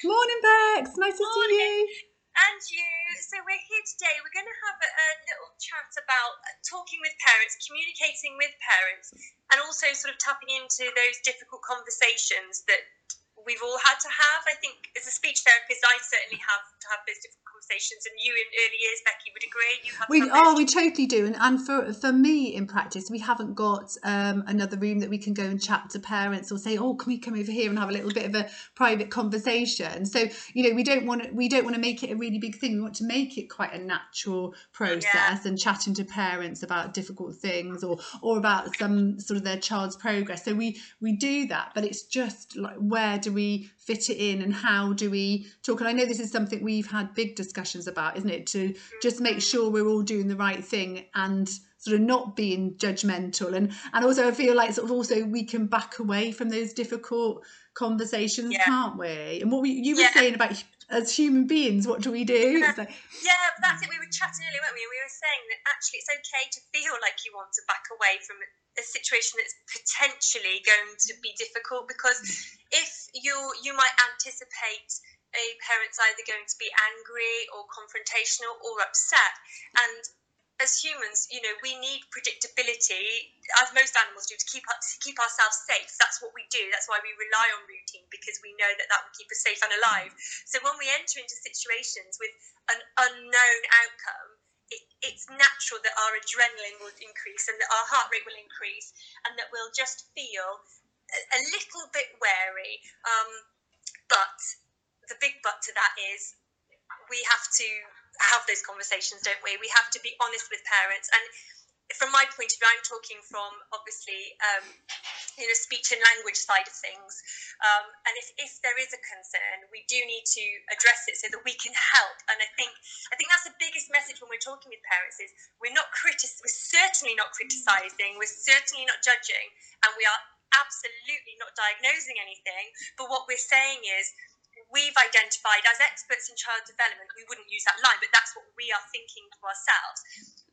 Morning, Bex. Nice to Morning. see you. And you. So we're here today. We're going to have a, a little chat about uh, talking with parents, communicating with parents, and also sort of tapping into those difficult conversations that we've all had to have. I think as a speech therapist, I certainly have to have those difficult conversations, and you in early years, Becky, would agree. You have We oh, we totally do, and and for for me in practice, we haven't got um, another room that we can go and chat to parents or say, oh, can we come over here and have a little bit of a private conversation? So you know, we don't want to we don't want to make it a really big thing. We want to make it quite a natural process and chatting to parents about difficult things or or about some sort of their child's progress. So we we do that, but it's just like where do we fit it in and how do we talk? And I know this is something we've had big discussions about, isn't it? To just make sure we're all doing the right thing and sort of not being judgmental and and also I feel like sort of also we can back away from those difficult conversations, Yeah. can't we? And what we, you were Yeah. saying about as human beings, what do we do? It's like, Yeah, that's it. We were chatting earlier, weren't we? We were saying that actually it's okay to feel like you want to back away from a situation that's potentially going to be difficult because if you you might anticipate a parent's either going to be angry or confrontational or upset and as humans, you know, we need predictability, as most animals do, to keep us, to keep ourselves safe. That's what we do. That's why we rely on routine because we know that that will keep us safe and alive. So when we enter into situations with an unknown outcome, it, it's natural that our adrenaline will increase and that our heart rate will increase, and that we'll just feel a, a little bit wary. Um, but the big but to that is we have to have those conversations, don't we? We have to be honest with parents. And from my point of view, I'm talking from obviously, um, you know, speech and language side of things. Um, and if, if there is a concern, we do need to address it so that we can help. And I think I think that's the biggest message when we're talking with parents is we're not critic, we're certainly not criticizing, we're certainly not judging, and we are absolutely not diagnosing anything. But what we're saying is we've identified as experts in child development, we wouldn't use that line, but that's what we are thinking to ourselves.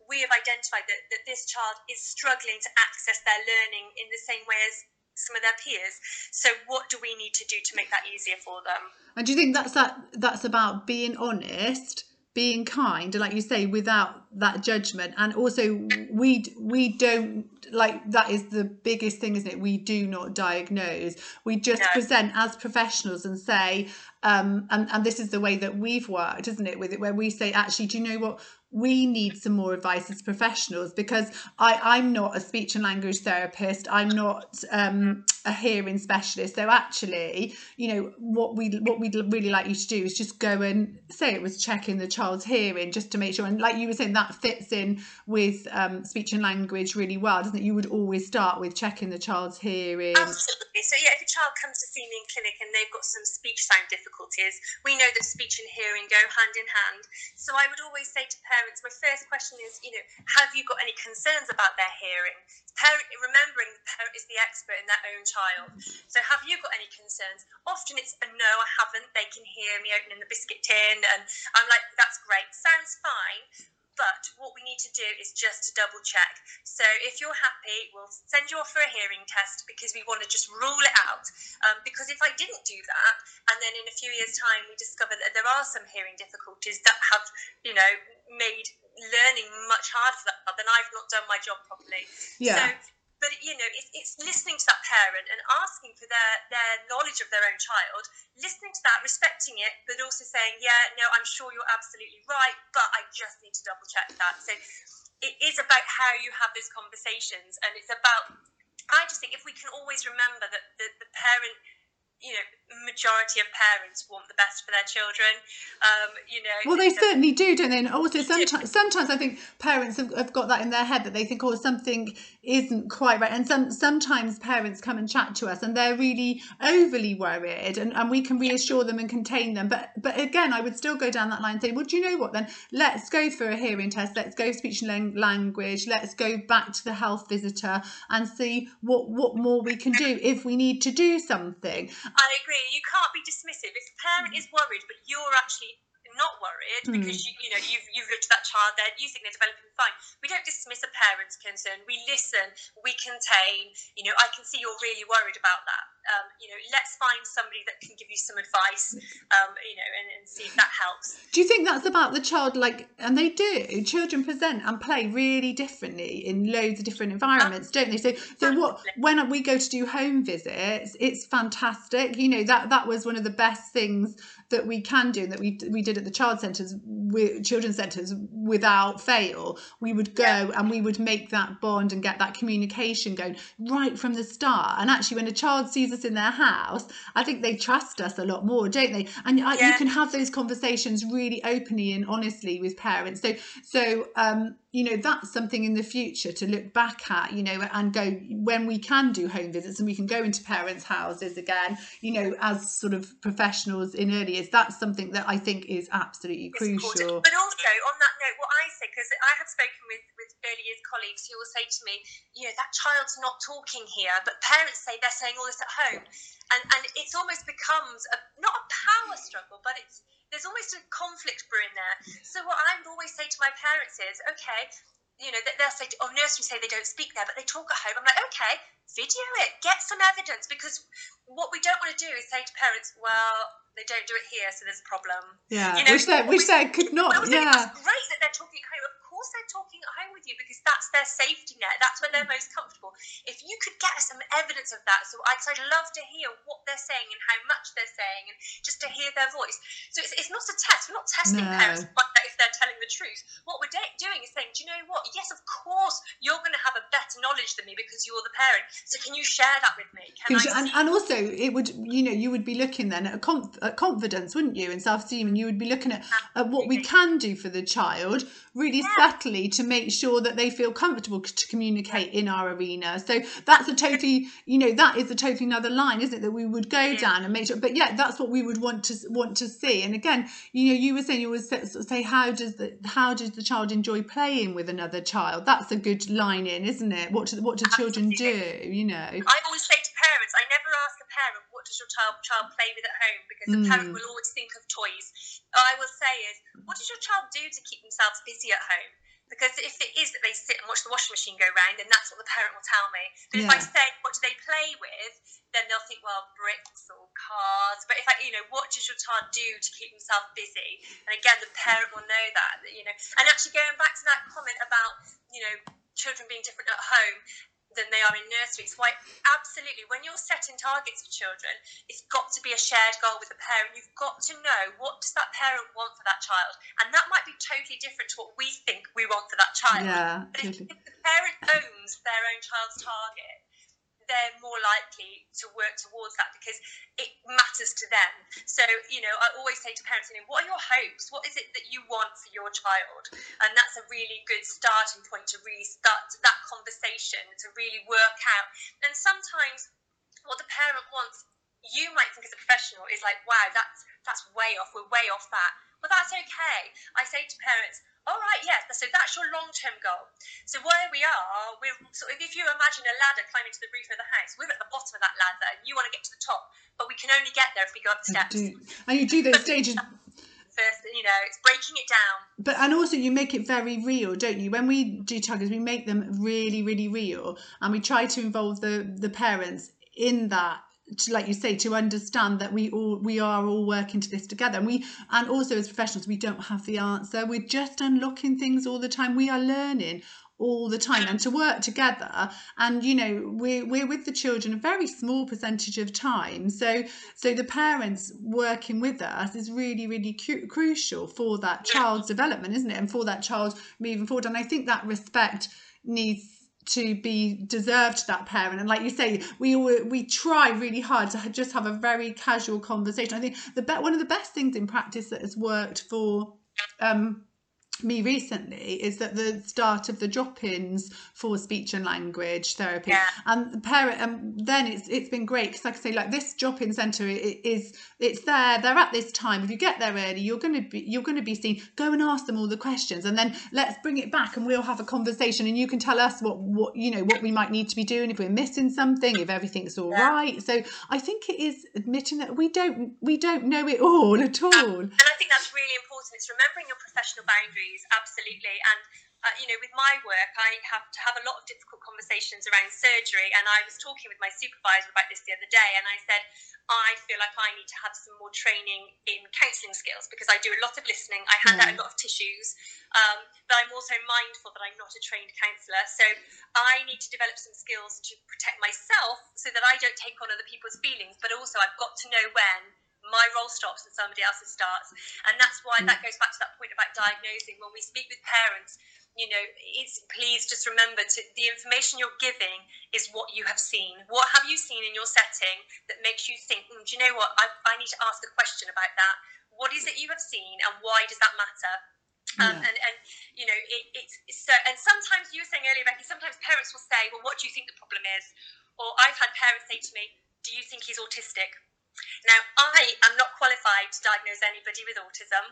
We have identified that, that this child is struggling to access their learning in the same way as some of their peers. So, what do we need to do to make that easier for them? and do you think that's that that's about being honest, being kind, like you say, without that judgment, and also we we don't like that is the biggest thing, isn't it? We do not diagnose. We just No. present as professionals and say, um, and and this is the way that we've worked, isn't it? With it, where we say, actually, do you know what? We need some more advice as professionals because I, I'm not a speech and language therapist. I'm not um, a hearing specialist. So actually, you know, what we what we'd really like you to do is just go and say it was checking the child's hearing just to make sure. And like you were saying, that fits in with um, speech and language really well, doesn't it? You would always start with checking the child's hearing. Absolutely. So, yeah, if a child comes to see me in clinic and they've got some speech sound difficulties, we know that speech and hearing go hand in hand. So, I would always say to parents, my first question is, you know, have you got any concerns about their hearing? Parent, remembering the parent is the expert in their own child. So, have you got any concerns? Often it's a no, I haven't. They can hear me opening the biscuit tin, and I'm like, that's great. Sounds fine. But what we need to do is just to double check. So if you're happy, we'll send you off for a hearing test because we want to just rule it out. Um, because if I didn't do that, and then in a few years' time we discover that there are some hearing difficulties that have, you know, made learning much harder for that, child, then I've not done my job properly. Yeah. So, but you know, it's, it's listening to that parent and asking for their their knowledge of their own child, listening to that, respecting it, but also saying, yeah, no, I'm sure you're absolutely right, but I just need to double check that. So it is about how you have those conversations, and it's about. I just think if we can always remember that the, the parent you know, majority of parents want the best for their children. Um, you know, Well, they certainly do, don't they? And also, sometimes, sometimes I think parents have, have got that in their head that they think, oh, something isn't quite right. And some sometimes parents come and chat to us, and they're really overly worried, and, and we can reassure them and contain them. But but again, I would still go down that line and say, well, do you know what? Then let's go for a hearing test. Let's go speech and language. Let's go back to the health visitor and see what what more we can do if we need to do something. I agree. You can't be dismissive. If a parent is worried, but you're actually not worried Hmm. because you, you know you've you've looked at that child there, you think they're developing fine. We don't dismiss a parent's concern. We listen. We contain. You know, I can see you're really worried about that, um, you know, let's find somebody that can give you some advice, um, you know, and, and see if that helps. Do you think that's about the child? Like, and they do. Children present and play really differently in loads of different environments, don't they? So, so what? When we go to do home visits, it's fantastic. You know that that was one of the best things that we can do and that we we did at the child centres, children's centres, without fail. We would go yeah. and we would make that bond and get that communication going right from the start. And actually, when a child sees us in their house, I think they trust us a lot more, don't they? And yeah. you can have those conversations really openly and honestly with parents. So so um, you know that's something in the future to look back at you know and go when we can do home visits and we can go into parents houses again you know as sort of professionals in early years that's something that i think is absolutely it's crucial important. but also on that note what i say because i have spoken with with early years colleagues who will say to me you know that child's not talking here but parents say they're saying all this at home and and it's almost becomes a not a power struggle but it's there's almost a conflict brewing there. So what I would always say to my parents is, okay, you know, they'll say, oh, nursery say they don't speak there, but they talk at home. I'm like, okay, video it, get some evidence, because what we don't want to do is say to parents, well, they don't do it here, so there's a problem. Yeah, you know, which they, which they could not. Well, yeah, it's great that they're talking at home. Course, they're talking at home with you because that's their safety net. That's where they're mm. most comfortable. If you could get some evidence of that, so I'd, I'd love to hear what they're saying and how much they're saying, and just to hear their voice. So it's, it's not a test. We're not testing no. parents if they're telling the truth. What we're de- doing is saying, do you know what? Yes, of course, you're going to have a better knowledge than me because you're the parent. So can you share that with me? and, and also, it would you know you would be looking then at, conf- at confidence, wouldn't you, and self esteem, and you would be looking at, at what we can do for the child really yeah. subtly to make sure that they feel comfortable to communicate in our arena. So that's a totally you know that is a totally another line, isn't it? That we would go down and make sure. But yeah, that's what we would want to want to see. And again, you know, you were saying you would say how does the how does the child enjoy playing with another child? That's a good line in, isn't it? What do what do children do? You know. I always say to parents, I never ask a parent what does your child child play with at home because the mm. parent will always think of toys. I will say is, what does your child do to keep themselves busy at home? Because if it is that they sit and watch the washing machine go round, then that's what the parent will tell me. But yeah. if I say, what do they play with, then they'll think, well, bricks or cars. But if I, you know, what does your child do to keep themselves busy? And again, the parent will know that, you know. And actually, going back to that comment about, you know, children being different at home, than they are in nurseries. Why, absolutely, when you're setting targets for children, it's got to be a shared goal with the parent. You've got to know what does that parent want for that child, and that might be totally different to what we think we want for that child. Yeah, but if, if the parent owns their own child's target, they're more likely to work towards that because it matters to them. So, you know, I always say to parents, you know, what are your hopes? What is it that you want for your child? And that's a really good starting point to really start that conversation to really work out. And sometimes what the parent wants, you might think as a professional is like, wow, that's that's way off. We're way off that. But that's okay. I say to parents, all right, yes. So that's your long-term goal. So where we are, we're sort of, if you imagine a ladder climbing to the roof of the house, we're at the bottom of that ladder. And you want to get to the top, but we can only get there if we go up the steps. And you do those stages. First, you know, it's breaking it down. But and also you make it very real, don't you? When we do targets, we make them really, really real, and we try to involve the the parents in that to like you say to understand that we all we are all working to this together. And we and also as professionals we don't have the answer. We're just unlocking things all the time. We are learning all the time and to work together. And you know we're, we're with the children a very small percentage of time. So so the parents working with us is really really cu- crucial for that child's development isn't it? And for that child moving forward. And i think that respect needs to be deserved that parent. And like you say we we try really hard to just have a very casual conversation. I think the one of the best things in practice that has worked for um me recently is that the start of the drop-ins for speech and language therapy yeah. and the parent and then it's it's been great because like I say like this drop-in center is it's there they're at this time if you get there early you're going to be you're going to be seen go and ask them all the questions and then let's bring it back and we'll have a conversation and you can tell us what what you know what we might need to be doing if we're missing something if everything's all yeah. right. so I think it is admitting that we don't we don't know it all at all and I think that's really important it's remembering your professional boundaries absolutely. And uh, you know, with my work, I have to have a lot of difficult conversations around surgery. And I was talking with my supervisor about this the other day, and I said, I feel like I need to have some more training in counselling skills because I do a lot of listening. I hand out a lot of tissues, um, but I'm also mindful that I'm not a trained counsellor. So I need to develop some skills to protect myself so that I don't take on other people's feelings, but also I've got to know when my role stops and somebody else's starts. And that's why that goes back to that point about diagnosing. When we speak with parents, you know, it's please just remember to the information you're giving is what you have seen. What have you seen in your setting that makes you think, mm, do you know what? I, I need to ask a question about that. What is it you have seen, and why does that matter? Um, and, and you know it, it's so and sometimes you were saying earlier becky sometimes parents will say well what do you think the problem is or i've had parents say to me do you think he's autistic now i am not qualified to diagnose anybody with autism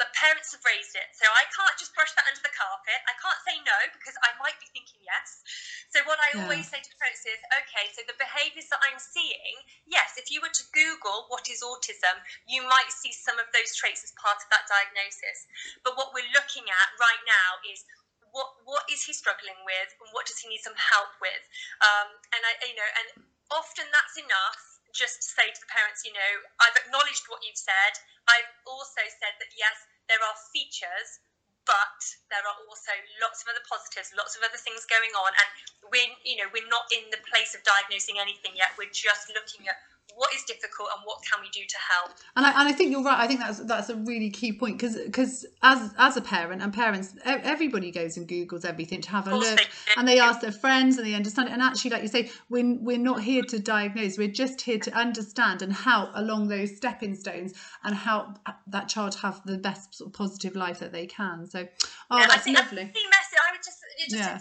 but parents have raised it. So I can't just brush that under the carpet. I can't say no because I might be thinking yes. So what I yeah. always say to parents is, okay, so the behaviours that I'm seeing, yes, if you were to Google what is autism, you might see some of those traits as part of that diagnosis. But what we're looking at right now is what what is he struggling with and what does he need some help with um, and I you know and often that's enough just say to the parents you know I've acknowledged what you've said I've also said that yes there are features, but there are also lots of other positives, lots of other things going on, and we're you know we're not in the place of diagnosing anything yet. We're just looking at what is difficult and what can we do to help? And I, and I think you're right. I think that's that's a really key point because because as as a parent and parents everybody goes and googles everything to have a look and they ask their friends and they understand it. And actually like you say we're, we're not here to diagnose. We're just here to understand and help along those stepping stones and help that child have the best sort of positive life that they can. So oh yeah, that's lovely. key message. I would just, just yeah.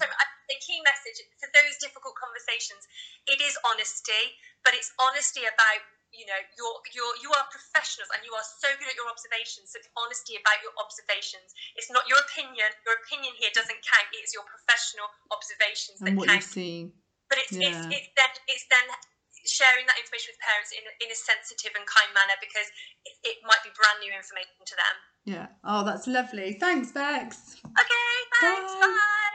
The key message for those difficult conversations it is honesty but it's honesty about you know you're you're you are professionals and you are so good at your observations so it's honesty about your observations. It's not your opinion. Your opinion here doesn't count. It's your professional observations and that what count. you've seen. But it's, yeah. it's, it's then it's then sharing that information with parents in, in a sensitive and kind manner because it, it might be brand new information to them. Yeah. Oh that's lovely. Thanks bex. Okay thanks. Bye. bye.